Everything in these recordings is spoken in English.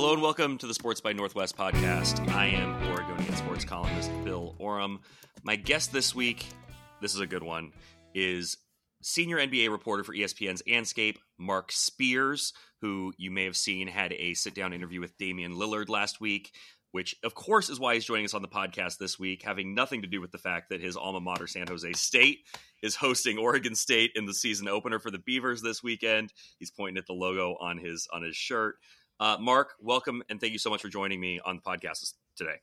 Hello and welcome to the Sports by Northwest podcast. I am Oregonian sports columnist Bill Oram. My guest this week, this is a good one, is senior NBA reporter for ESPN's Andscape, Marc Spears, who you may have seen had a sit down interview with Damian Lillard last week, which of course is why he's joining us on the podcast this week, having nothing to do with the fact that his alma mater, San Jose State, is hosting Oregon State in the season opener for the Beavers this weekend. He's pointing at the logo on his on his shirt. Uh, Marc, welcome and thank you so much for joining me on the podcast today.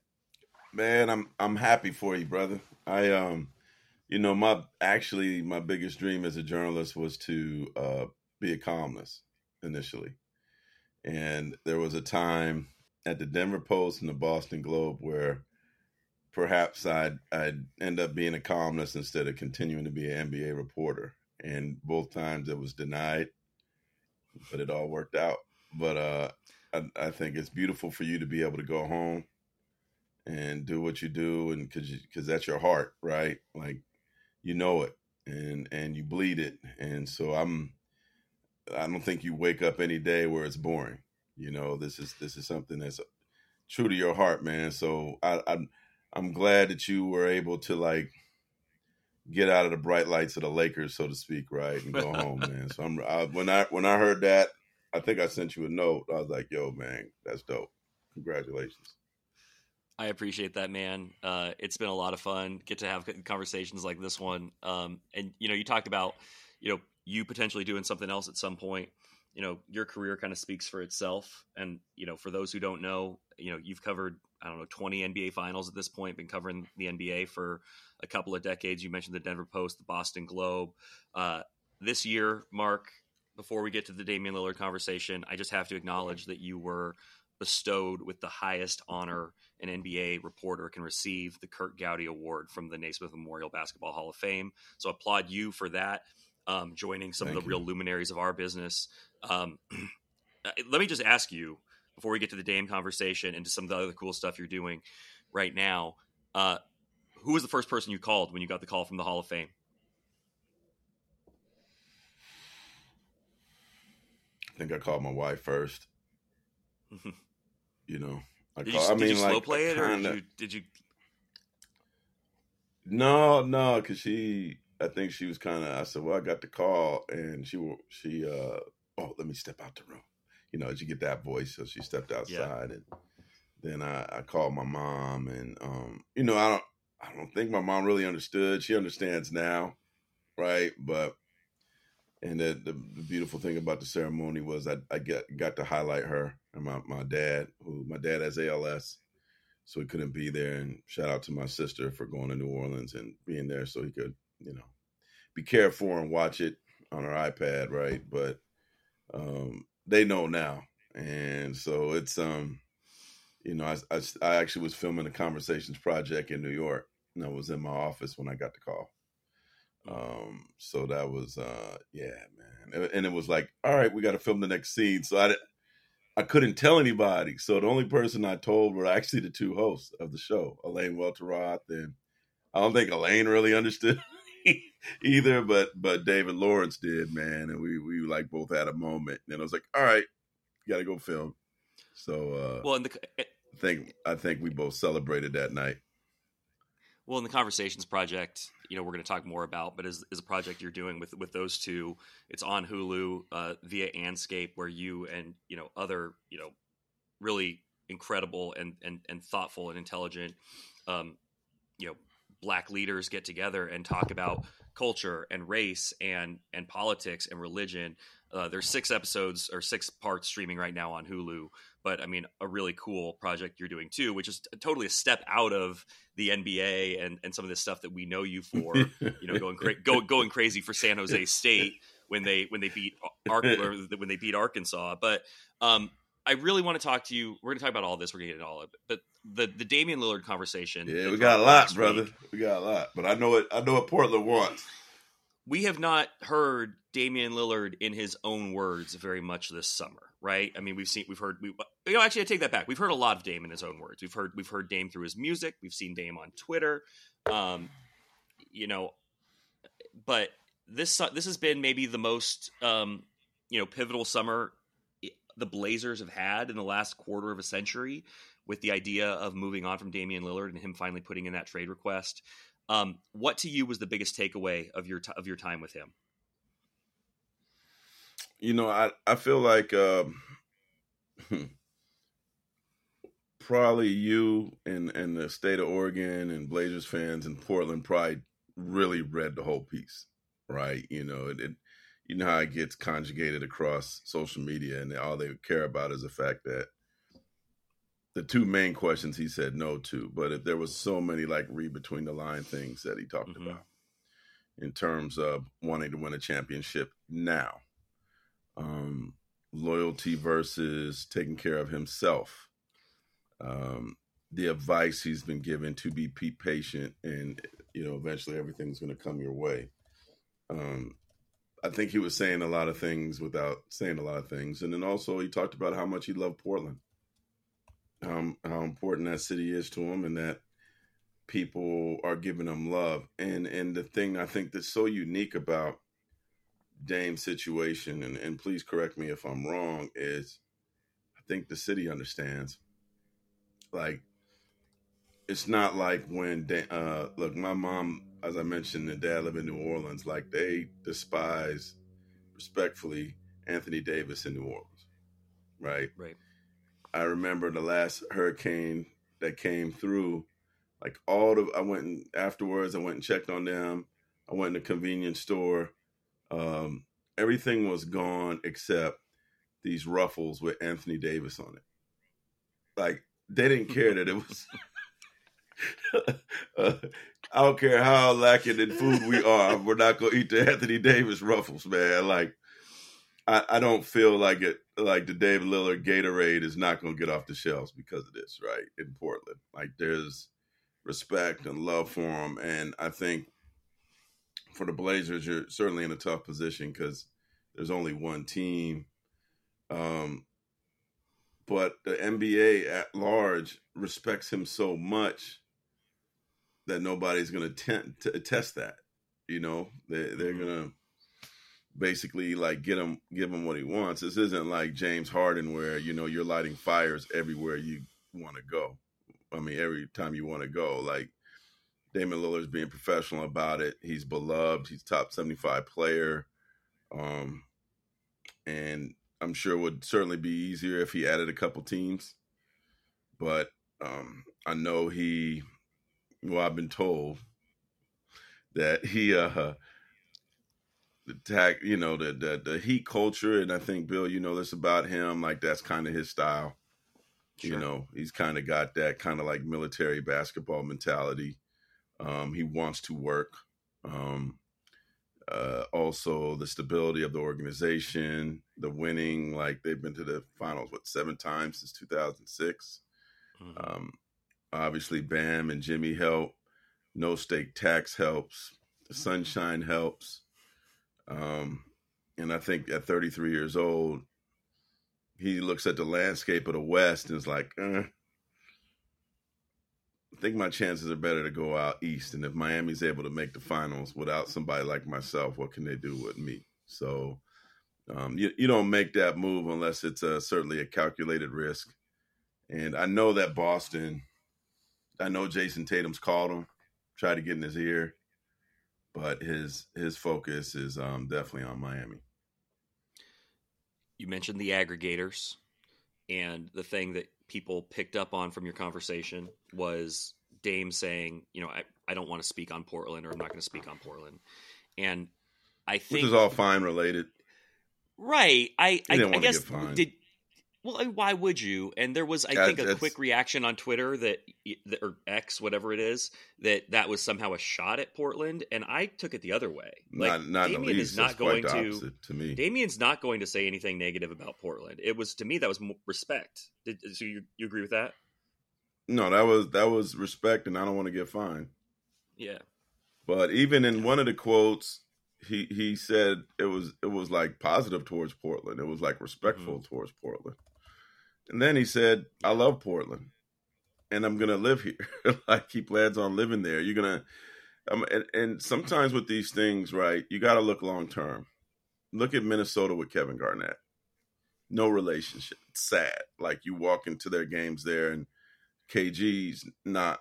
Man, I'm I'm happy for you, brother. I um, you know, my actually my biggest dream as a journalist was to uh, be a columnist initially, and there was a time at the Denver Post and the Boston Globe where perhaps I'd I'd end up being a columnist instead of continuing to be an NBA reporter, and both times it was denied, but it all worked out. But uh, I, think it's beautiful for you to be able to go home and do what you do, and because because that's your heart, right? Like you know it, and and you bleed it, and so I'm. I don't think you wake up any day where it's boring. You know, this is this is something that's true to your heart, man. So I, I'm I'm glad that you were able to like get out of the bright lights of the Lakers, so to speak, right, and go home, man. So I'm I, when I when I heard that, I think I sent you a note. I was like, "Yo, man, that's dope. Congratulations." I appreciate that, man. Uh, it's been a lot of fun. Get to have conversations like this one. Um, and you know, you talked about, you know, you potentially doing something else at some point. You know, your career kind of speaks for itself. And you know, for those who don't know, you know, you've covered I don't know 20 NBA finals at this point. Been covering the NBA for a couple of decades. You mentioned the Denver Post, the Boston Globe. Uh, this year, Marc, before we get to the Damian Lillard conversation, I just have to acknowledge that you were bestowed with the highest honor an NBA reporter can receive, the Curt Gowdy Award from the Naismith Memorial Basketball Hall of Fame. So I applaud you for that, um, joining some Thank of the you. real luminaries of our business. Um, let me just ask you before we get to the Dame conversation and to some of the other cool stuff you're doing right now. Uh, who was the first person you called when you got the call from the Hall of Fame? I think I called my wife first. you know, I, did call, you, I mean, did you like, slow play it, kinda, or did you, did you? No, no, because she, I think she was kind of. I said, "Well, I got the call," and she, she, uh, oh, let me step out the room. You know, did you get that voice, so she stepped outside, yeah. and then I, I called my mom, and um, you know, I don't, I don't think my mom really understood. She understands now, right? But and the, the, beautiful thing about the ceremony was I, I get, got to highlight her and my, my dad, who my dad has ALS, so he couldn't be there. And shout out to my sister for going to New Orleans and being there so he could, you know, be cared for and watch it on her iPad, right? But um, they know now, and so it's um, you know, I, I, I actually was filming a conversations project in New York, and I was in my office when I got the call. Um, so that was uh yeah, man. And it was like, all right, we got to film the next scene. So I I couldn't tell anybody. So the only person I told were actually the two hosts of the show, Elaine Welteroth and I don't think Elaine really understood either, but but David Lawrence did, man. And we we like both had a moment. And I was like, all right, got to go film. So uh well, the, I think I think we both celebrated that night. Well, in the Conversations project, you know, we're going to talk more about, but is, is a project you're doing with with those two. It's on Hulu uh, via Andscape, where you and you know other you know really incredible and and and thoughtful and intelligent, um, you know, black leaders get together and talk about culture and race and and politics and religion. Uh, there's six episodes or six parts streaming right now on Hulu but I mean, a really cool project you're doing too, which is totally a step out of the NBA and, and some of the stuff that we know you for. you know, going cra- go, going crazy for San Jose State, when they when they beat Ar- when they beat Arkansas. But um, I really want to talk to you. We're going to talk about all this. We're going to get into all of it. But the the Damian Lillard conversation. Yeah, we got a lot, brother. Week, we got a lot. But I know it. I know what Portland wants. We have not heard Damian Lillard in his own words very much this summer, right? I mean, we've seen, we've heard, we, you know, actually, I take that back. We've heard a lot of Dame in his own words. We've heard, we've heard Dame through his music. We've seen Dame on Twitter. Um, you know, but this this has been maybe the most um, you know pivotal summer the Blazers have had in the last quarter of a century with the idea of moving on from Damian Lillard and him finally putting in that trade request. Um, what to you was the biggest takeaway of your t- of your time with him? You know, I I feel like um, probably you and and the state of Oregon and Blazers fans in Portland probably really read the whole piece, right? You know, it, it you know how it gets conjugated across social media, and all they care about is the fact that the two main questions he said no to, but if there was so many like read between the line things that he talked mm-hmm. about in terms of wanting to win a championship now, um, loyalty versus taking care of himself, um, the advice he's been given to be patient and you know eventually everything's going to come your way. Um, i think he was saying a lot of things without saying a lot of things. And then also he talked about how much he loved portland how, how important that city is to him and that people are giving him love. And and the thing i think that's so unique about Dame's situation and, and please correct me if i'm wrong is i think the city understands. Like it's not like when uh, look my mom as i mentioned and dad live in new orleans like they despise respectfully anthony davis in new orleans right? Right i remember the last hurricane that came through like all the i went and afterwards i went and checked on them. I went in a convenience store. Um, everything was gone except these ruffles with anthony davis on it. Like they didn't care that it was uh, I don't care how lacking in food we are, we're not gonna eat the Anthony Davis ruffles, man. Like I, I don't feel like it like the David Lillard Gatorade is not gonna get off the shelves because of this, right? In Portland. Like there's respect and love for him. And I think for the Blazers, you're certainly in a tough position because there's only one team. Um, but the NBA at large respects him so much that nobody's going to test that. You know, they, they're mm-hmm. going to basically like get him, give him what he wants. This isn't like James Harden where you know you're lighting fires everywhere you want to go. I mean, every time you want to go, like Damian Lillard's being professional about it. He's beloved. He's top 75 player. Um, and I'm sure would certainly be easier if he added a couple teams. But um, I know he well, I've been told that he uh the tag, you know, the, the the heat culture, and I think Bill, you know this about him. Like that's kind of his style. Sure. You know, he's kind of got that kind of like military basketball mentality. Um, he wants to work. Um, uh, also, the stability of the organization, the winning. Like they've been to the finals what seven times since 2006. Mm-hmm. Um, Obviously, Bam and Jimmy help. No stake tax helps. The sunshine helps. Um, and I think at 33 years old, he looks at the landscape of the West and is like, eh, I think my chances are better to go out east. And if Miami's able to make the finals without somebody like myself, what can they do with me? So um, you, you don't make that move unless it's a, certainly a calculated risk. And I know that Boston – I know Jayson Tatum's called him, tried to get in his ear, but his his focus is um, definitely on Miami. You mentioned the aggregators, and the thing that people picked up on from your conversation was Dame saying, you know, I, I don't want to speak on Portland, or I'm not going to speak on Portland, and I think which is all fine related, right? I I, I guess did Well, why would you? And there was, I think, a quick reaction on Twitter that, or X, whatever it is, that that was somehow a shot at Portland, and I took it the other way. Like not, not Damian is not going to, to me. Damian's not going to say anything negative about Portland. It was to me that was respect. Did, so you you agree with that? No, that was that was respect, and I don't want to get fined. Yeah, but even in one of the quotes, he he said it was it was like positive towards Portland. It was like respectful mm-hmm. towards Portland. And then he said, I love Portland and I'm going to live here. like he plans on living there. You're going to, um, and, and sometimes with these things, right, you got to look long term. Look at Minnesota with Kevin Garnett. No relationship. It's sad. Like you walk into their games there and KG's not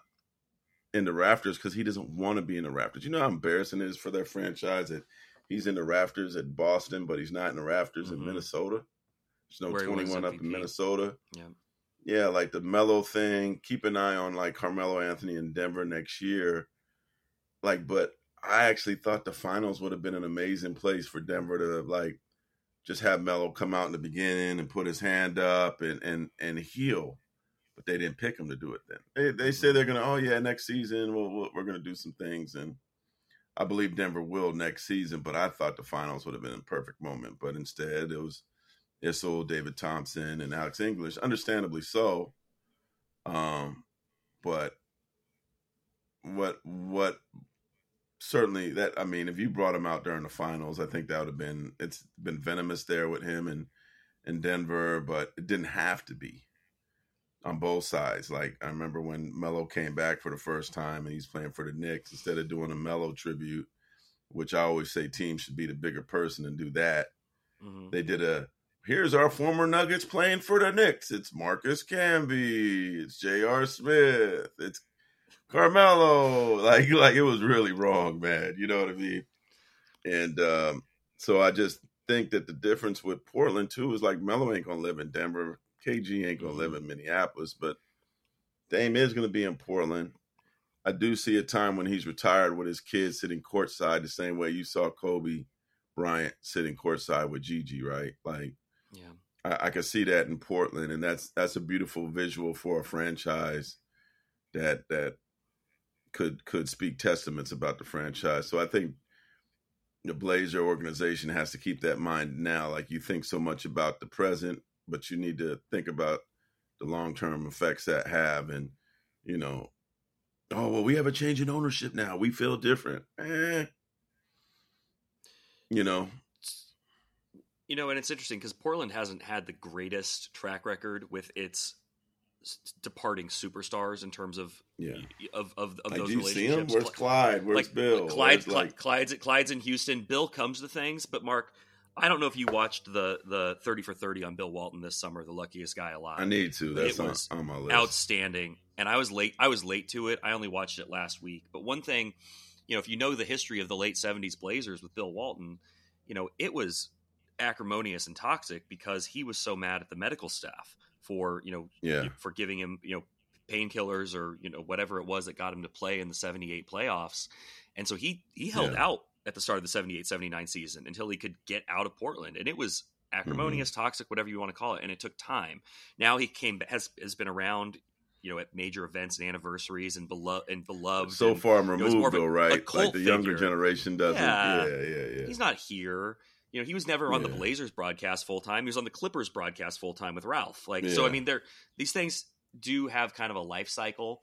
in the rafters because he doesn't want to be in the rafters. You know how embarrassing it is for their franchise that he's in the rafters at Boston, but he's not in the rafters mm-hmm. in Minnesota. There's no 21 up in Minnesota. Yeah. Yeah, like the Melo thing. Keep an eye on like Carmelo Anthony in Denver next year. Like, but I actually thought the finals would have been an amazing place for Denver to like just have Melo come out in the beginning and put his hand up and and and heal. But they didn't pick him to do it. Then they they say mm-hmm. they're gonna. Oh yeah, next season we'll, we'll, we're gonna do some things, and I believe Denver will next season. But I thought the finals would have been a perfect moment. But instead, it was Issel, David Thompson, and Alex English, understandably so. Um, but what what certainly that I mean, if you brought him out during the finals, I think that would have been it's been venomous there with him and in Denver, but it didn't have to be on both sides. Like I remember when Melo came back for the first time and he's playing for the Knicks instead of doing a Melo tribute, which I always say teams should be the bigger person and do that. Mm-hmm. They did a here's our former Nuggets playing for the Knicks. It's Marcus Camby. It's J.R. Smith. It's Carmelo. Like, like it was really wrong, man. You know what I mean? And um, so I just think that the difference with Portland too is like Melo ain't gonna live in Denver. KG ain't gonna live mm-hmm. in Minneapolis, but Dame is gonna be in Portland. I do see a time when he's retired with his kids sitting courtside, the same way you saw Kobe Bryant sitting courtside with Gigi, right? Like yeah, I, I can see that in Portland, and that's that's a beautiful visual for a franchise that that could could speak testaments about the franchise. So I think the Blazer organization has to keep that mind now. Like you think so much about the present, but you need to think about the long term effects that have. And you know, oh well, we have a change in ownership now. We feel different. Eh. You know, you know, and it's interesting because Portland hasn't had the greatest track record with its departing superstars in terms of yeah of of, of like, those relationships. Where's Clyde? Where's like, Bill? Clyde, Where's, like... Clyde's Clyde's in Houston. Bill comes to things, but Marc, I don't know if you watched the the thirty for thirty on Bill Walton this summer, the luckiest guy alive. I need to. That's on, on my list. Outstanding, and I was late. I was late to it. I only watched it last week. But one thing, you know, if you know the history of the late seventies Blazers with Bill Walton, you know, it was acrimonious and toxic because he was so mad at the medical staff for you know yeah. for giving him you know painkillers or you know whatever it was that got him to play in the 78 playoffs and so he he held yeah. out at the start of the 78 79 season until he could get out of portland and it was acrimonious mm-hmm. toxic whatever you want to call it and it took time now he came has has been around you know, at major events and anniversaries and beloved and beloved. So and, far removed, you know, though, right? Like the younger figure. generation doesn't. Yeah. yeah, yeah, yeah. He's not here. You know, he was never on yeah. the Blazers broadcast full time. He was on the Clippers broadcast full time with Ralph. Like, yeah. so I mean, there these things do have kind of a life cycle.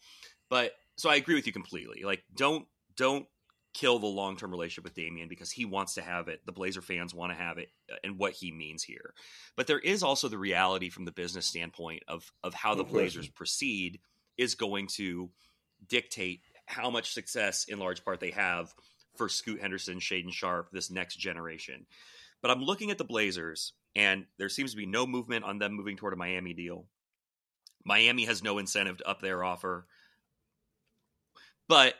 But so I agree with you completely. Like, don't don't kill the long term relationship with Damian because he wants to have it. The Blazer fans want to have it, uh, and what he means here. But there is also the reality from the business standpoint of of how the Blazers proceed is going to dictate how much success, in large part, they have for Scoot Henderson, Shaedon Sharpe, this next generation. But I'm looking at the Blazers, and there seems to be no movement on them moving toward a Miami deal. Miami has no incentive to up their offer. But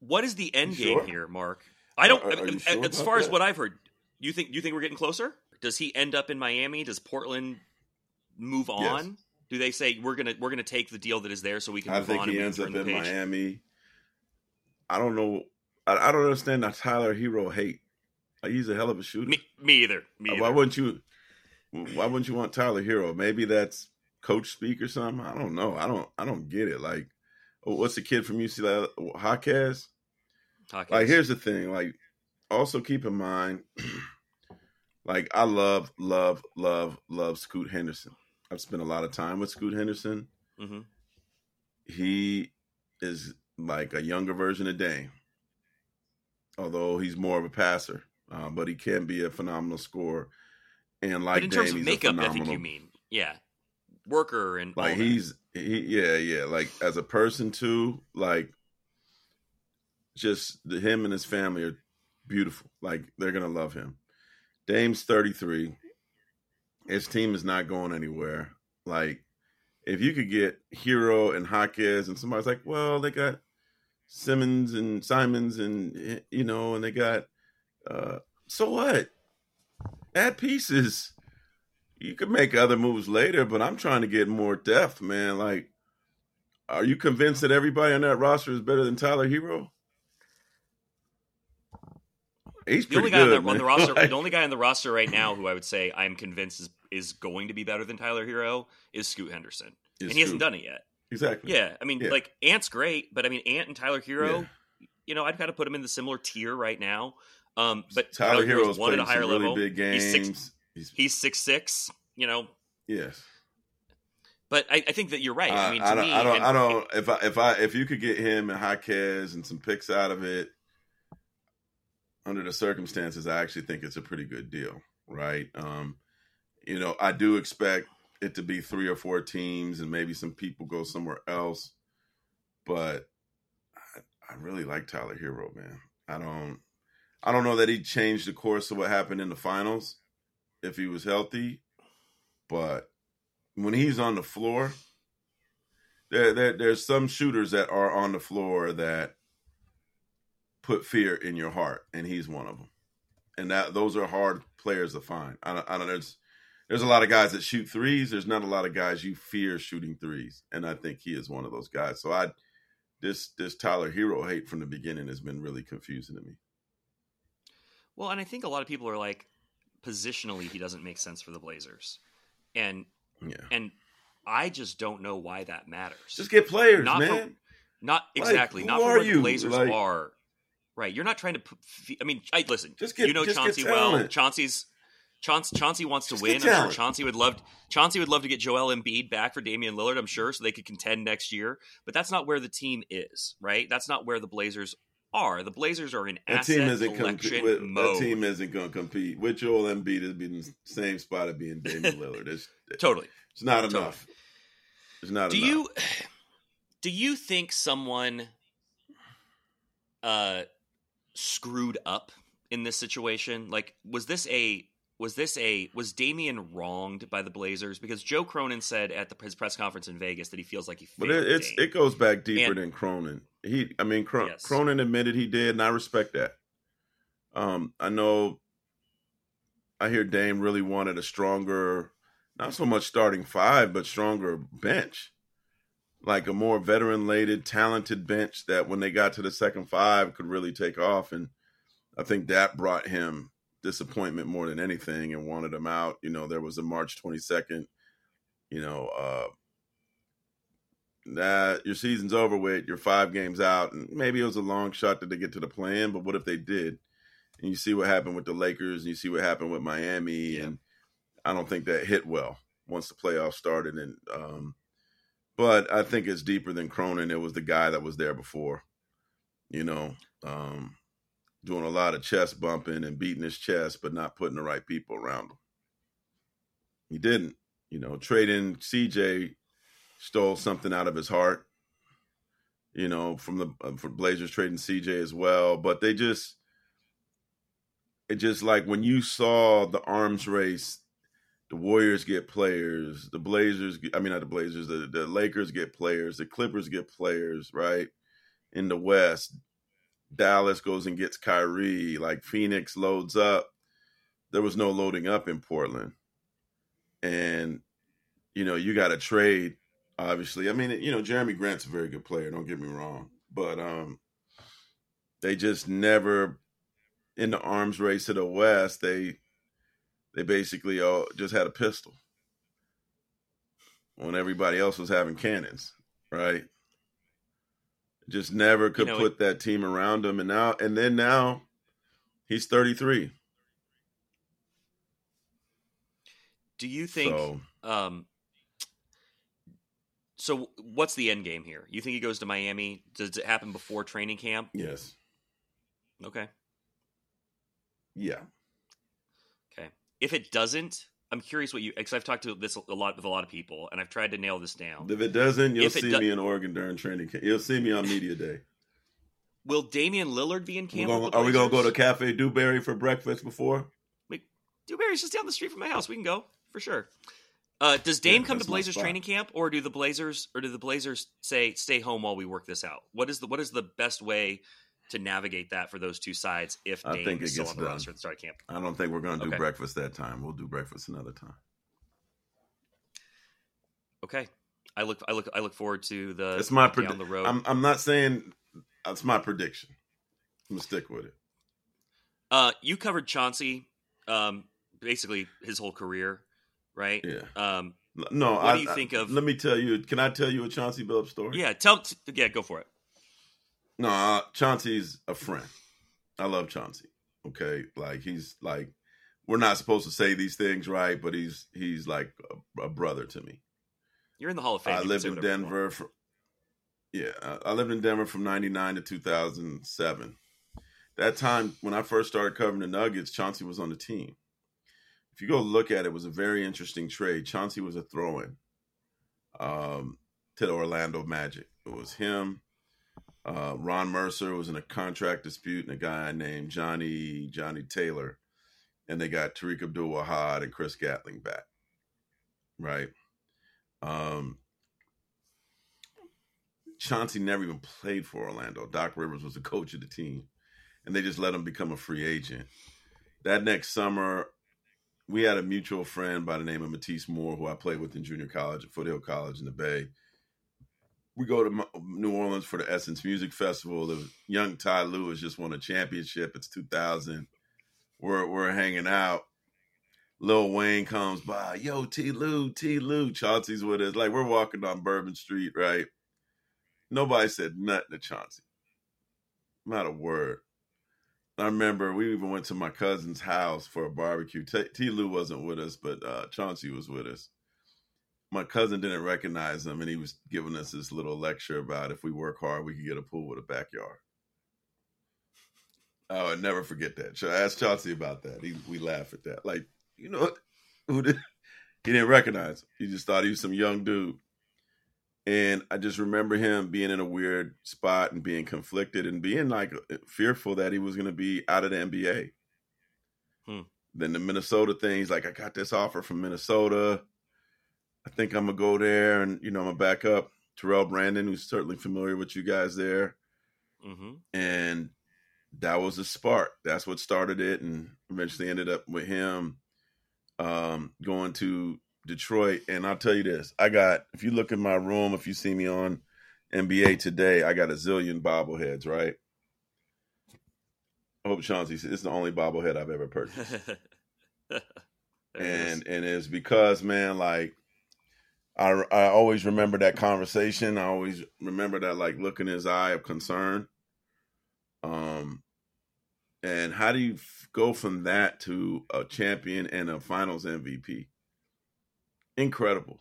what is the end game here, Marc? I don't. Are, are sure as far that? as what I've heard, you think you think we're getting closer? Does he end up in Miami? Does Portland move on? Yes. Do they say we're gonna we're gonna take the deal that is there so we can? I think he ends up in page? Miami. I don't know. I, I, don't understand that Tyler Herro hate. Like he's a hell of a shooter. Me, me either. Me Why either. wouldn't you? why wouldn't you want Tyler Herro? Maybe that's coach speak or something. I don't know. I don't. I don't get it. Like, what's the kid from UCLA? Jaquez. Like, here's the thing. Like, also keep in mind, like I love, love, love, love Scoot Henderson. I've spent a lot of time with Scoot Henderson. Mm-hmm. He is like a younger version of Dame, although he's more of a passer. Uh, but he can be a phenomenal scorer. And like but in Dame, terms of makeup, I think you mean, yeah, worker and like he's he, yeah yeah. Like as a person too like just the, him and his family are beautiful. Like they're gonna love him. Dame's 33 his team is not going anywhere. Like if you could get Herro and Jaquez and somebody's like well they got simmons and simons and you know and they got uh so what add pieces you could make other moves later, but I'm trying to get more depth, man. Like, are you convinced that everybody on that roster is better than Tyler Herro? He's the only guy good, on, the, on the roster. the only guy on the roster right now who I would say I'm convinced is is going to be better than Tyler Herro is Scoot Henderson, and he hasn't done it yet. Exactly. Yeah, I mean, yeah. like Ant's great, but I mean Ant and Tyler Herro, yeah. you know, I'd kind of put him in the similar tier right now. Um, but Tyler, Tyler Herro's one at a higher really level. Big games. He's six, He's, he's six six. You know. Yes. But I, I think that you're right. Uh, I mean, I don't, me, I don't, and, I don't. If I, if I, if you could get him and Jaquez and some picks out of it, under the circumstances, I actually think it's a pretty good deal, right? Um, you know, I do expect it to be three or four teams, and maybe some people go somewhere else. But I, I really like Tyler Herro, man. I don't, I don't know that he changed the course of what happened in the finals if he was healthy, but when he's on the floor, there, there there's some shooters that are on the floor that put fear in your heart, and he's one of them. And that those are hard players to find. I don't, I don't there's there's a lot of guys that shoot threes. There's not a lot of guys you fear shooting threes, and I think he is one of those guys. So I this this Tyler Herro hate from the beginning has been really confusing to me. Well, and I think a lot of people are like, positionally he doesn't make sense for the Blazers. And yeah. and I just don't know why that matters. Just get players, not man. For, not exactly. Like, not for where you? the Blazers like, are. Right. You're not trying to put, I mean, I listen. Just get, you know Chauncey well. Chauncey's Chauncey, Chauncey wants to just win. I'm sure Chauncey would love Chauncey would love to get Joel Embiid back for Damian Lillard. I'm sure, so they could contend next year. But that's not where the team is, right? That's not where the Blazers are. The Blazers are in that asset team isn't collection with, mode. That team isn't going to compete with Joel Embiid. Is be in the same spot of being Damian Lillard. It's, totally. It's not totally. enough. It's not do enough. you do you think someone uh screwed up in this situation? Like, was this a was this a was Damian wronged by the Blazers? Because Joe Cronin said at the, his press conference in Vegas that he feels like he. But it, it's Dame. it goes back deeper and, than Cronin. He, I mean, Cron- yes. Cronin admitted he did, and I respect that. Um, I know. I hear Dame really wanted a stronger, not so much starting five, but stronger bench, like a more veteran-laden, talented bench that when they got to the second five could really take off. And I think that brought him disappointment more than anything and wanted him out. You know, there was a March 22nd, you know, uh, that your season's over with, you're five games out, and maybe it was a long shot that they get to the plan, but what if they did? And you see what happened with the Lakers, and you see what happened with Miami, yeah. and I don't think that hit well once the playoffs started. And um, but I think it's deeper than Cronin. It was the guy that was there before, you know. Um, doing a lot of chest bumping and beating his chest, but not putting the right people around him. He didn't. You know, trading CJ stole something out of his heart. You know, from the uh, for Blazers trading CJ as well, but they just it just like when you saw the arms race, the Warriors get players, the Blazers, I mean not the Blazers, the, the Lakers get players, the Clippers get players, right? In the West, Dallas goes and gets Kyrie, like Phoenix loads up. There was no loading up in Portland. And, you know, you got to trade, obviously. I mean, you know, Jerami Grant's a very good player, don't get me wrong. But um they just never in the arms race to the West, they they basically all just had a pistol when everybody else was having cannons, right? Just never could you know, put that team around him, and now and then now he's thirty three. Do you think? So, um, so what's the end game here? You think he goes to Miami? Does it happen before training camp? Yes. Okay. Yeah. Okay. If it doesn't, I'm curious what you because I've talked to this a lot with a lot of people, and I've tried to nail this down. If it doesn't, you'll see do- me in Oregon during training camp. You'll see me on media day. Will Damian Lillard be in camp? Gonna, are we gonna go to Cafe Dewberry for breakfast before? Wait, Dewberry's just down the street from my house. We can go for sure. Uh, does Dame yeah, come to Blazers training camp, or do the Blazers, or do the Blazers say stay home while we work this out? What is the what is the best way to navigate that for those two sides if Dame I think is still on the done. roster at the start of camp? I don't think we're going to do okay. breakfast that time. We'll do breakfast another time. Okay, I look I look I look forward to the. It's my prediction. The road. I'm I'm not saying that's my prediction. I'm gonna stick with it. Uh, you covered Chauncey, um, basically his whole career right? Yeah. Um, no, what I, do you think of? Let me tell you. Can I tell you a Chauncey Billups story? Yeah, tell. Yeah, go for it. No, uh, Chauncey's a friend. I love Chauncey. Okay, like he's like we're not supposed to say these things, right? But he's he's like a, a brother to me. You're in the Hall of Fame. I lived in Denver. For, yeah, I lived in Denver from '99 to 2007. That time when I first started covering the Nuggets, Chauncey was on the team if you go look at it, it was a very interesting trade. Chauncey was a throw-in um, to the Orlando Magic. It was him. Uh, Ron Mercer was in a contract dispute, and a guy named Johnny Johnny Taylor, and they got Tariq Abdul-Wahad and Chris Gatling back. Right. Um, Chauncey never even played for Orlando. Doc Rivers was the coach of the team, and they just let him become a free agent. That next summer, we had a mutual friend by the name of Matisse Moore, who I played with in junior college at Foothill College in the Bay. We go to New Orleans for the Essence Music Festival. The young Ty Lue has just won a championship. It's 2000. We're we're hanging out. Lil Wayne comes by. Yo, T. Lue, T. Lue. Chauncey's with us. Like we're walking on Bourbon Street, right? Nobody said nothing to Chauncey. Not a word. I remember we even went to my cousin's house for a barbecue. T, T. Lue wasn't with us, but uh, Chauncey was with us. My cousin didn't recognize him, and he was giving us this little lecture about if we work hard, we could get a pool with a backyard. Oh, I never forget that. So I asked Chauncey about that. He, we laugh at that. Like, you know, who did he didn't recognize him. He just thought he was some young dude. And I just remember him being in a weird spot and being conflicted and being like fearful that he was going to be out of the NBA. Hmm. Then the Minnesota thing, he's like, I got this offer from Minnesota. I think I'm going to go there and, you know, I'm to back up Terrell Brandon, who's certainly familiar with you guys there. Mm-hmm. And that was a spark. That's what started it. And eventually ended up with him um, going to Detroit, and I'll tell you this: I got. If you look in my room, if you see me on NBA today, I got a zillion bobbleheads. Right. I hope Chauncey said it's the only bobblehead I've ever purchased. and and it's because man, like I I always remember that conversation. I always remember that like look in his eye of concern. Um, and how do you go from that to a champion and a Finals MVP? incredible,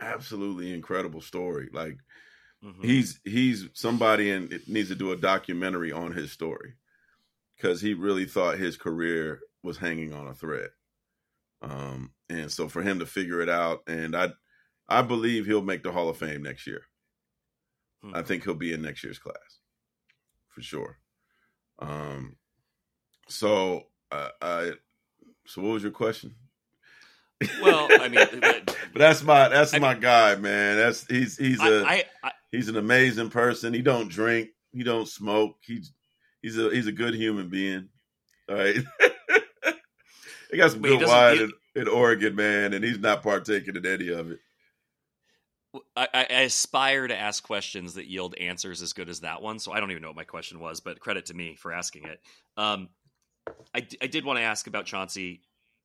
absolutely incredible story. Like mm-hmm. he's he's somebody and it needs to do a documentary on his story because he really thought his career was hanging on a thread. Um, and so for him to figure it out, and I I believe he'll make the Hall of Fame next year. Mm-hmm. I think he'll be in next year's class for sure. Um, so uh, I so what was your question? Well, I mean, but, that's my that's I my mean, guy, man. That's he's he's a I, I, he's an amazing person. He don't drink, he don't smoke. He's he's a he's a good human being. All right. he got some good wine in, in, Oregon, man, and he's not partaking in any of it. I, I, aspire to ask questions that yield answers as good as that one. So I don't even know what my question was, but credit to me for asking it. Um, I, I did want to ask about Chauncey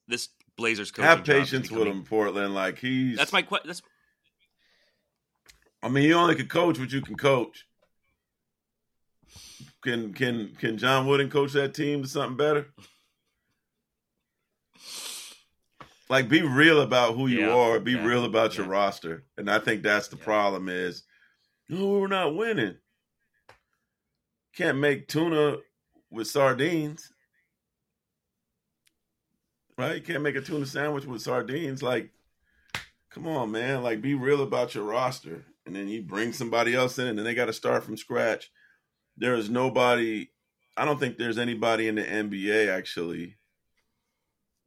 this Blazers coach. Have patience with him, Portland. Like he's that's my question. I mean, you only can coach what you can coach. Can can can John Wooden coach that team to something better? Like, be real about who you yeah, are. Be yeah, real about your roster, and I think that's the problem. Is oh, we're not winning. Can't make tuna with sardines, right? You can't make a tuna sandwich with sardines. Like, come on, man. Like, be real about your roster and then you bring somebody else in, and then they got to start from scratch. There is nobody. I don't think there's anybody in the NBA actually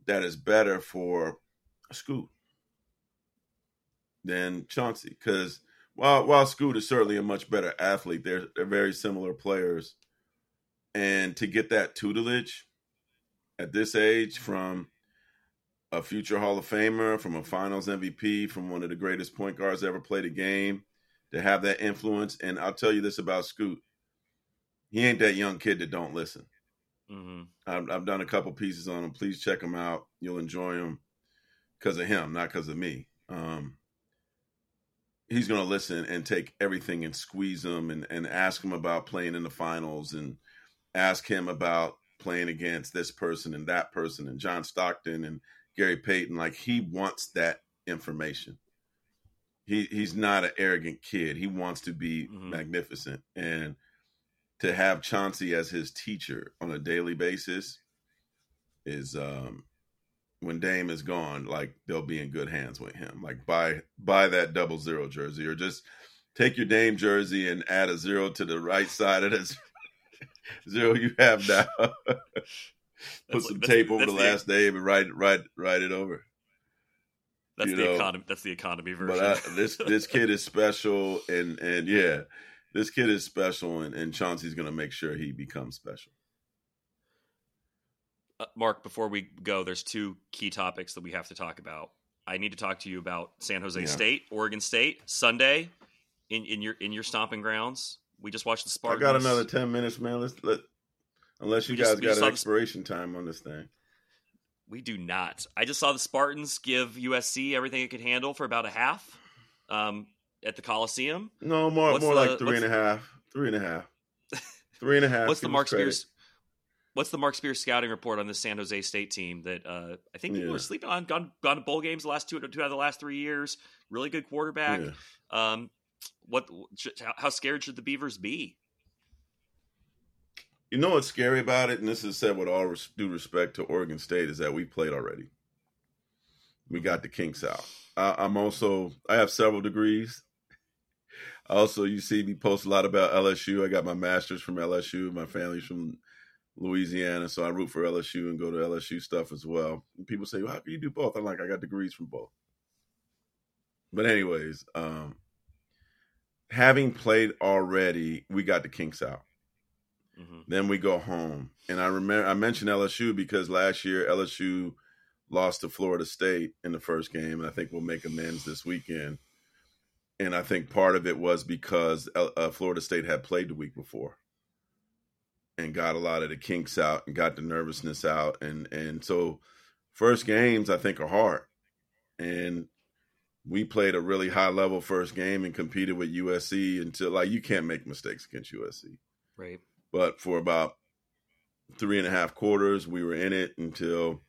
that is better for Scoot than Chauncey. Because while while Scoot is certainly a much better athlete, they're they're very similar players. And to get that tutelage at this age from a future Hall of Famer, from a Finals MVP, from one of the greatest point guards ever played a game, to have that influence. And I'll tell you this about Scoot: he ain't that young kid that don't listen. Mm-hmm. I've, I've, done a couple pieces on him. Please check him out. You'll enjoy him because of him, not because of me. Um, he's going to listen and take everything and squeeze him and, and ask him about playing in the finals and ask him about playing against this person and that person and John Stockton and Gary Payton. Like he wants that information. He he's not an arrogant kid. He wants to be mm-hmm. magnificent, and to have Chauncey as his teacher on a daily basis is um when Dame is gone, like they'll be in good hands with him. Like buy buy that double zero jersey, or just take your Dame jersey and add a zero to the right side of the zero you have now. Put some tape over the last name and write write write it over. That's the know? economy. That's the economy version. But I, this this kid is special, and and yeah, this kid is special, and, and Chauncey's going to make sure he becomes special. Uh, Marc, before we go, there's two key topics that we have to talk about. I need to talk to you about San Jose yeah. State, Oregon State, Sunday in, in your in your stomping grounds. We just watched the Spartans. I got another ten minutes, man. Let's let unless you we guys just, got an expiration the... time on this thing. We do not. I just saw the Spartans give USC everything it could handle for about a half um, at the Coliseum. No, more what's more the, like three and a half. Three and a half. Three and a half. what's the Marc credit. Spears? What's the Marc Spears scouting report on the San Jose State team that uh, I think people yeah. were sleeping on? Gone, gone to bowl games the last two, two out of the last three years. Really good quarterback. Yeah. Um, what? How scared should the Beavers be? You know what's scary about it, and this is said with all due respect to Oregon State, is that we played already. We got the kinks out. I, am also I have several degrees. Also, you see me post a lot about LSU. I got my master's from LSU. My family's from Louisiana, so I root for LSU and go to LSU stuff as well. And people say, well, "How can you do both?" I'm like, I got degrees from both. But anyways, um, having played already, we got the kinks out. Mm-hmm. Then we go home. And I remember I mentioned LSU because last year LSU lost to Florida State in the first game, and I think we'll make amends this weekend. And I think part of it was because uh, Florida State had played the week before. And got a lot of the kinks out and got the nervousness out, and and so first games I think are hard, and we played a really high level first game and competed with USC until like you can't make mistakes against USC, right? But for about three and a half quarters, we were in it until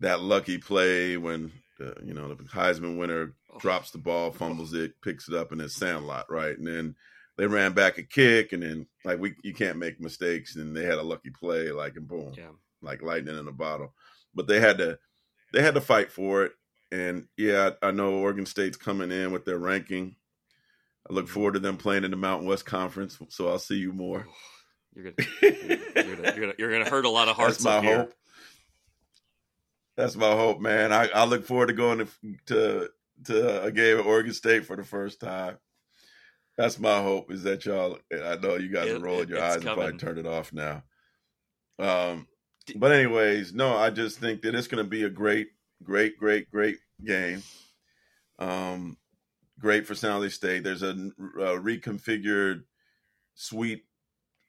that lucky play when uh, you know the Heisman winner oh. drops the ball, fumbles it, picks it up, and it's Sandlot, right? And then they ran back a kick, and then like we you can't make mistakes, and they had a lucky play, like and boom, yeah. like lightning in a bottle. But they had to they had to fight for it, and yeah, I, I know Oregon State's coming in with their ranking. I look mm-hmm. forward to them playing in the Mountain West Conference, so I'll see you more. Oh. You're gonna, you're gonna, you're gonna, you're gonna hurt a lot of hearts. That's my here. hope. That's my hope, man. I, I look forward to going to, to to a game at Oregon State for the first time. That's my hope. Is that y'all? I know you guys it, are rolling your eyes coming. if I turn it off now. Um, but anyways, no, I just think that it's going to be a great, great, great, great game. Um, great for San Jose State. There's a, a reconfigured suite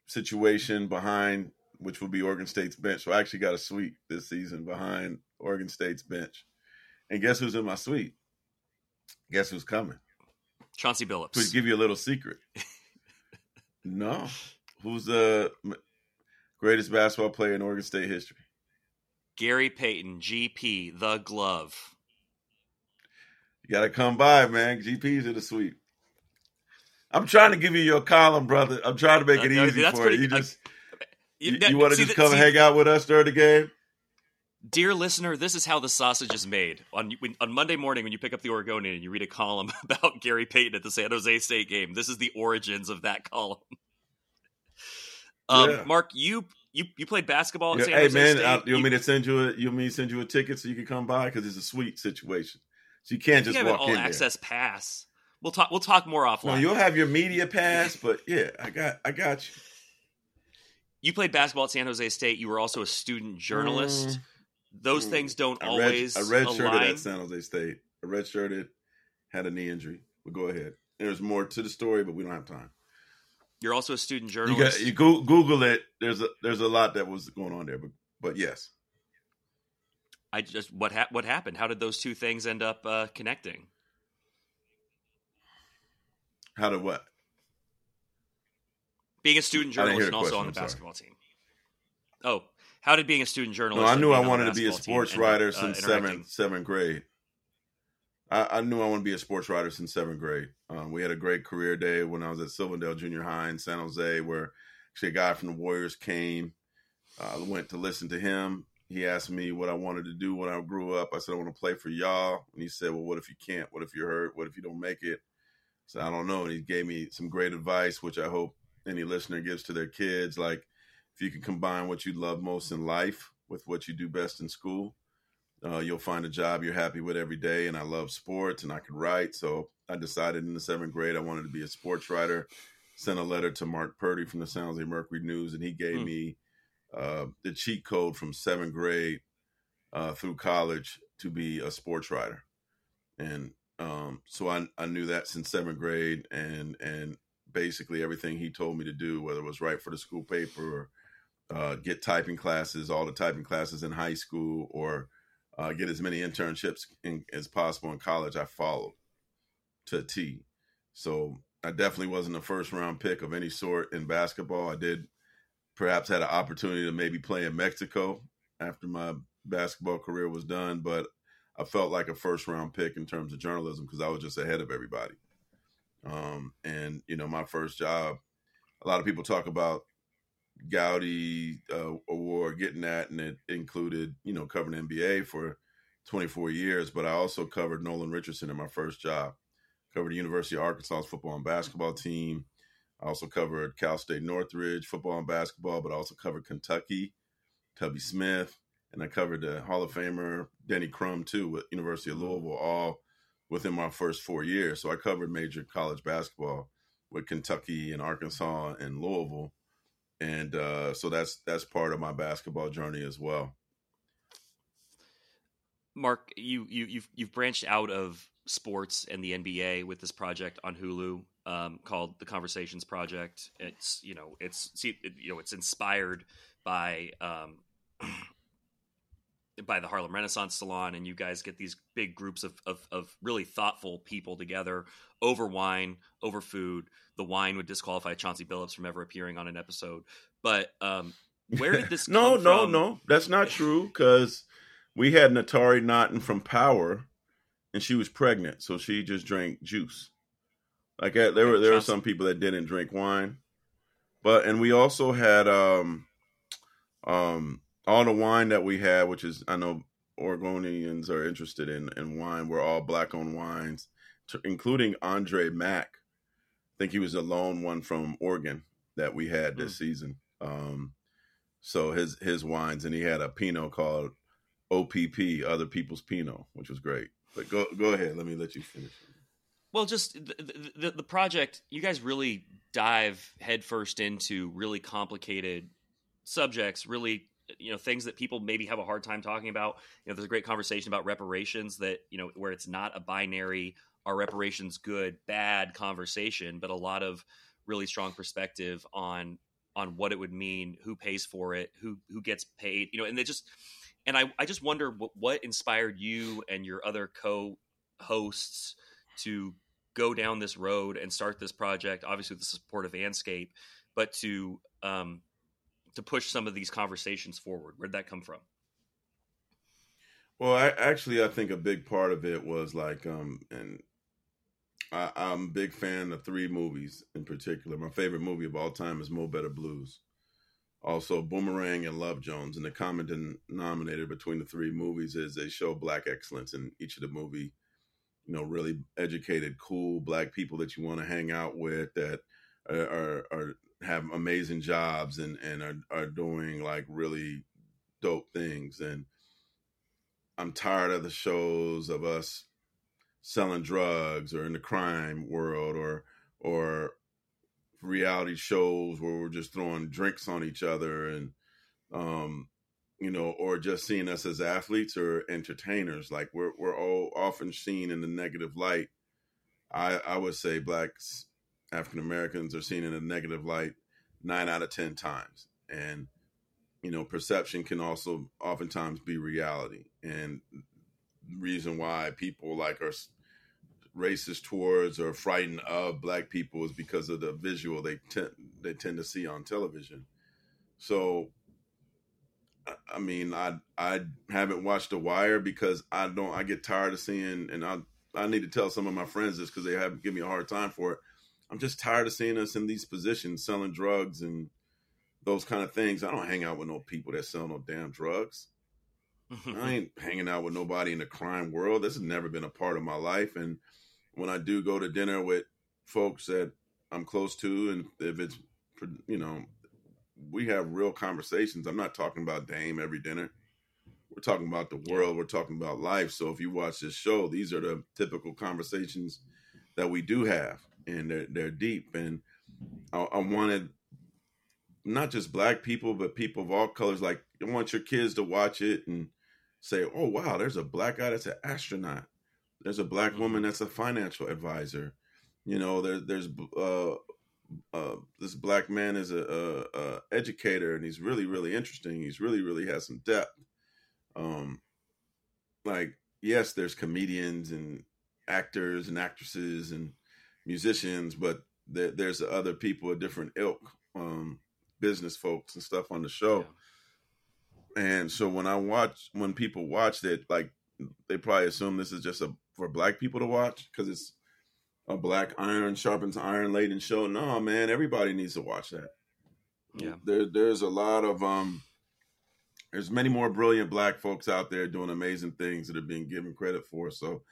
situation behind, which will be Oregon State's bench. So I actually got a suite this season behind Oregon State's bench. And guess who's in my suite? Guess who's coming? Chauncey Billups. To give you a little secret. no. Who's the greatest basketball player in Oregon State history? Gary Payton, GP, the glove. You got to come by, man. GP's in the suite. I'm trying to give you your column, brother. I'm trying to make it uh, easy for pretty, you. You just uh, you, you, you want to just the, come see, hang out with us during the game? Dear listener, this is how the sausage is made. On when, on Monday morning, when you pick up the Oregonian and you read a column about Gary Payton at the San Jose State game, this is the origins of that column. Um, yeah. Marc, you you you played basketball at yeah, San hey, Jose man, State. I, you want me to send you a you want me to send you a ticket so you can come by because it's a sweet situation. So you can't just you walk an all access pass. We'll talk. We'll talk more offline. Well, you'll have your media pass, but yeah, I got I got you. You played basketball at San Jose State. You were also a student journalist. Mm those things don't I always. I redshirted at San Jose State. I redshirted, had a knee injury. But go ahead. There's more to the story, but we don't have time. You're also a student journalist. You, got, you Google it. There's a there's a lot that was going on there, but but yes. I just what ha- what happened? How did those two things end up uh, connecting? How did what? Being a student journalist and also on the basketball team. Oh, how did being a student journalist? No, I knew I wanted to be a sports writer up, uh, since seventh seventh grade. I, I, knew I wanted to be a sports writer since seventh grade. Um, we had a great career day when I was at Silverdale Junior High in San Jose, where actually a guy from the Warriors came. I uh, went to listen to him. He asked me what I wanted to do when I grew up. I said I want to play for y'all, and he said, "Well, what if you can't? What if you're hurt? What if you don't make it?" So I don't know, and he gave me some great advice, which I hope any listener gives to their kids, like if you can combine what you love most in life with what you do best in school, uh, you'll find a job you're happy with every day. And I love sports and I could write. So I decided in the seventh grade I wanted to be a sports writer. Sent a letter to Mark Purdy from the San Jose Mercury News, and he gave mm. me uh, the cheat code from seventh grade uh, through college to be a sports writer. And um, so I, I knew that since seventh grade, and and basically everything he told me to do, whether it was write for the school paper or uh, get typing classes, all the typing classes in high school, or uh, get as many internships in, as possible in college. I followed to T. So I definitely wasn't a first round pick of any sort in basketball. I did perhaps had an opportunity to maybe play in Mexico after my basketball career was done, but I felt like a first round pick in terms of journalism because I was just ahead of everybody. Um, and you know, my first job, a lot of people talk about Gowdy uh, award, getting that, and it included you know covering NBA for 24 years. But I also covered Nolan Richardson in my first job. Covered the University of Arkansas football and basketball team. I also covered Cal State Northridge football and basketball, but I also covered Kentucky, Tubby Smith, and I covered the Hall of Famer Denny Crum too with University of Louisville, all within my first four years. So I covered major college basketball with Kentucky and Arkansas and Louisville and uh, so that's that's part of my basketball journey as well. Marc, you you you've you've branched out of sports and the NBA with this project on Hulu um, called the Conversations Project. It's you know it's see, it, you know it's inspired by um, by the Harlem Renaissance Salon, and you guys get these big groups of, of, of really thoughtful people together over wine, over food. The wine would disqualify Chauncey Billups from ever appearing on an episode. But um, where did this? no, no, from? no, that's not true. Because we had Naturi Naughton from Power, and she was pregnant, so she just drank juice. Like there were there were some people that didn't drink wine, but and we also had um um all the wine that we had, which is I know Oregonians are interested in in wine. We're all black owned wines, including Andre Mack. I think he was the lone one from Oregon that we had this mm. season. Um, so his his wines, and he had a Pinot called OPP, Other People's Pinot, which was great. But go go ahead. Let me let you finish. Well, just the, the, the project, you guys really dive headfirst into really complicated subjects, really you know things that people maybe have a hard time talking about you know there's a great conversation about reparations that you know where it's not a binary are reparations good bad conversation but a lot of really strong perspective on on what it would mean who pays for it who who gets paid you know and they just and I, I just wonder what, what inspired you and your other co-hosts to go down this road and start this project. Obviously, with the support of Andscape, but to um, to push some of these conversations forward. Where'd that come from? Well, I, actually, I think a big part of it was like, um, and I, am a big fan of three movies in particular. My favorite movie of all time is Mo Better Blues. Also, Boomerang and Love Jones. And the common denominator between the three movies is they show black excellence in each of the movie. You know, really educated, cool black people that you want to hang out with that are, are, are have amazing jobs and and are, are doing like really dope things. And I'm tired of the shows of us selling drugs or in the crime world or or reality shows where we're just throwing drinks on each other and um you know or just seeing us as athletes or entertainers like we're we're all often seen in the negative light. I i would say blacks african americans are seen in a negative light 9 out of 10 times. And you know perception can also oftentimes be reality. And reason why people like are racist towards or frightened of black people is because of the visual they tend they tend to see on television. So, I mean, I I haven't watched The Wire because I don't. I get tired of seeing, and I I need to tell some of my friends this because they have give me a hard time for it. I'm just tired of seeing us in these positions selling drugs and those kind of things. I don't hang out with no people that sell no damn drugs. I ain't hanging out with nobody in the crime world. This has never been a part of my life, and when I do go to dinner with folks that I'm close to, and if it's, you know, we have real conversations. I'm not talking about Dame every dinner. We're talking about the world. We're talking about life. So if you watch this show, these are the typical conversations that we do have, and they're they're deep. And I, I wanted not just black people, but people of all colors. Like I want your kids to watch it and say, "Oh wow, there's a black guy that's an astronaut." There's a black mm-hmm. woman that's a financial advisor. You know, there, there's uh, uh, this black man is a, a, a, educator, and he's really, really interesting. He's really, really has some depth. Um, like yes, there's comedians and actors and actresses and musicians, but there, there's other people, a different ilk, um, business folks and stuff on the show. Yeah. And so when I watch, when people watch it, like they probably assume this is just a for black people to watch because it's a black iron sharpens iron laden show. No, man, everybody needs to watch that. Yeah, there, there's a lot of um, there's many more brilliant black folks out there doing amazing things that are being given credit for. So,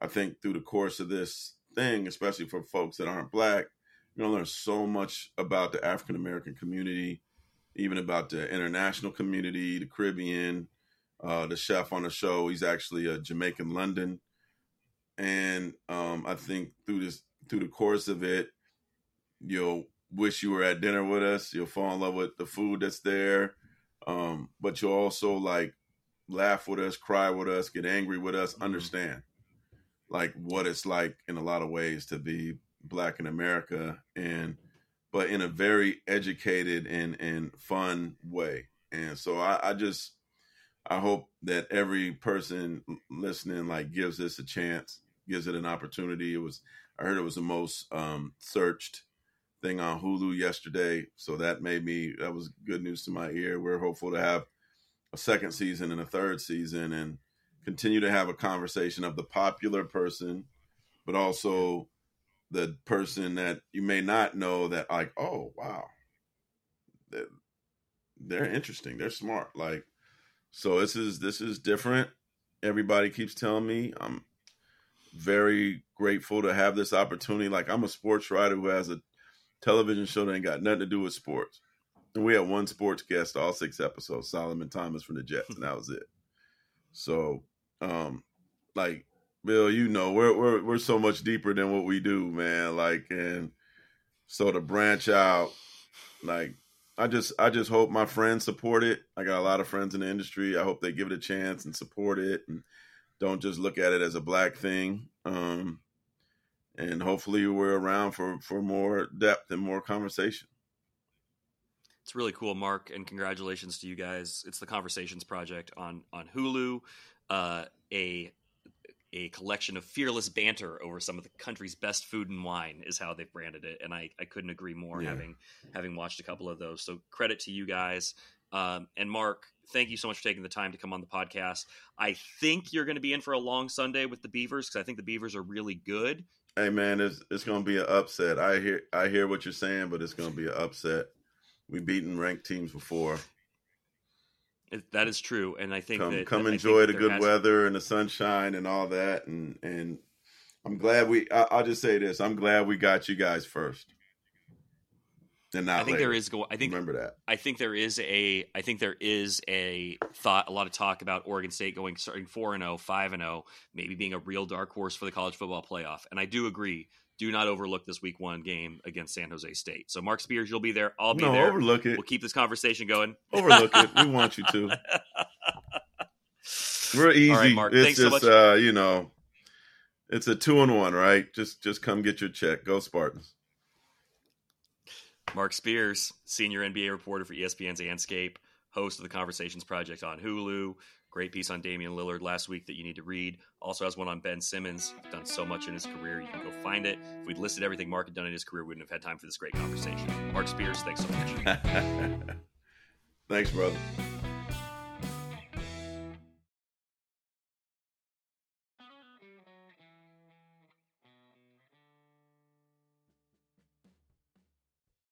I think through the course of this thing, especially for folks that aren't black, you're gonna learn so much about the African American community, even about the international community, the Caribbean. Uh, the chef on the show, he's actually a Jamaican London and um, I think through this through the course of it, you'll wish you were at dinner with us. You'll fall in love with the food that's there, um, but you'll also like laugh with us, cry with us, get angry with us, mm-hmm. understand like what it's like in a lot of ways to be black in America, and but in a very educated and and fun way. And so I, I just I hope that every person listening like gives this a chance gives it an opportunity. It was I heard it was the most um, searched thing on Hulu yesterday, so that made me that was good news to my ear. We're hopeful to have a second season and a third season and continue to have a conversation of the popular person, but also the person that you may not know that like, oh wow, they're, they're interesting, they're smart. Like, so this is this is different. Everybody keeps telling me I'm very grateful to have this opportunity. Like I'm a sports writer who has a television show that ain't got nothing to do with sports. And we had one sports guest all six episodes, Solomon Thomas from the Jets, and that was it. So, um, like Bill, you know, we're we're we're so much deeper than what we do, man. Like, and so to branch out, like, I just I just hope my friends support it. I got a lot of friends in the industry. I hope they give it a chance and support it and don't just look at it as a black thing. Um, and hopefully we're around for, for more depth and more conversation. It's really cool, Marc, and congratulations to you guys. It's the Conversations Project on on Hulu, uh, a a collection of fearless banter over some of the country's best food and wine is how they've branded it, and I, I couldn't agree more. Yeah. Having having watched a couple of those, so credit to you guys. Um, and Marc, thank you so much for taking the time to come on the podcast. I think you're going to be in for a long Sunday with the Beavers because I think the Beavers are really good. Hey man, it's it's going to be an upset. I hear I hear what you're saying, but it's going to be an upset. We've beaten ranked teams before. It, that is true, and I think come that, come that enjoy the good has... weather and the sunshine and all that, and and I'm glad we. I, will just say this: I'm glad we got you guys first. And not I think later. there is. I think remember that. I think there is a. I think there is a thought. A lot of talk about Oregon State going starting four and 0, 5 and zero, maybe being a real dark horse for the college football playoff. And I do agree do not overlook this week one game against San Jose State. So Marc Spears, you'll be there. I'll be no, there. Overlook it. We'll keep this conversation going. Overlook it. We want you to. We're easy. Right, Marc. It's Thanks just so uh, you know, it's a two and one, right? Just just come get your check. Go Spartans. Marc Spears, senior NBA reporter for ESPN's Andscape, host of the Conversations Project on Hulu. Great piece on Damian Lillard last week that you need to read. Also has one on Ben Simmons. Done so much in his career. You can go find it. If we'd listed everything Marc had done in his career, we wouldn't have had time for this great conversation. Marc Spears, thanks so much. thanks, brother.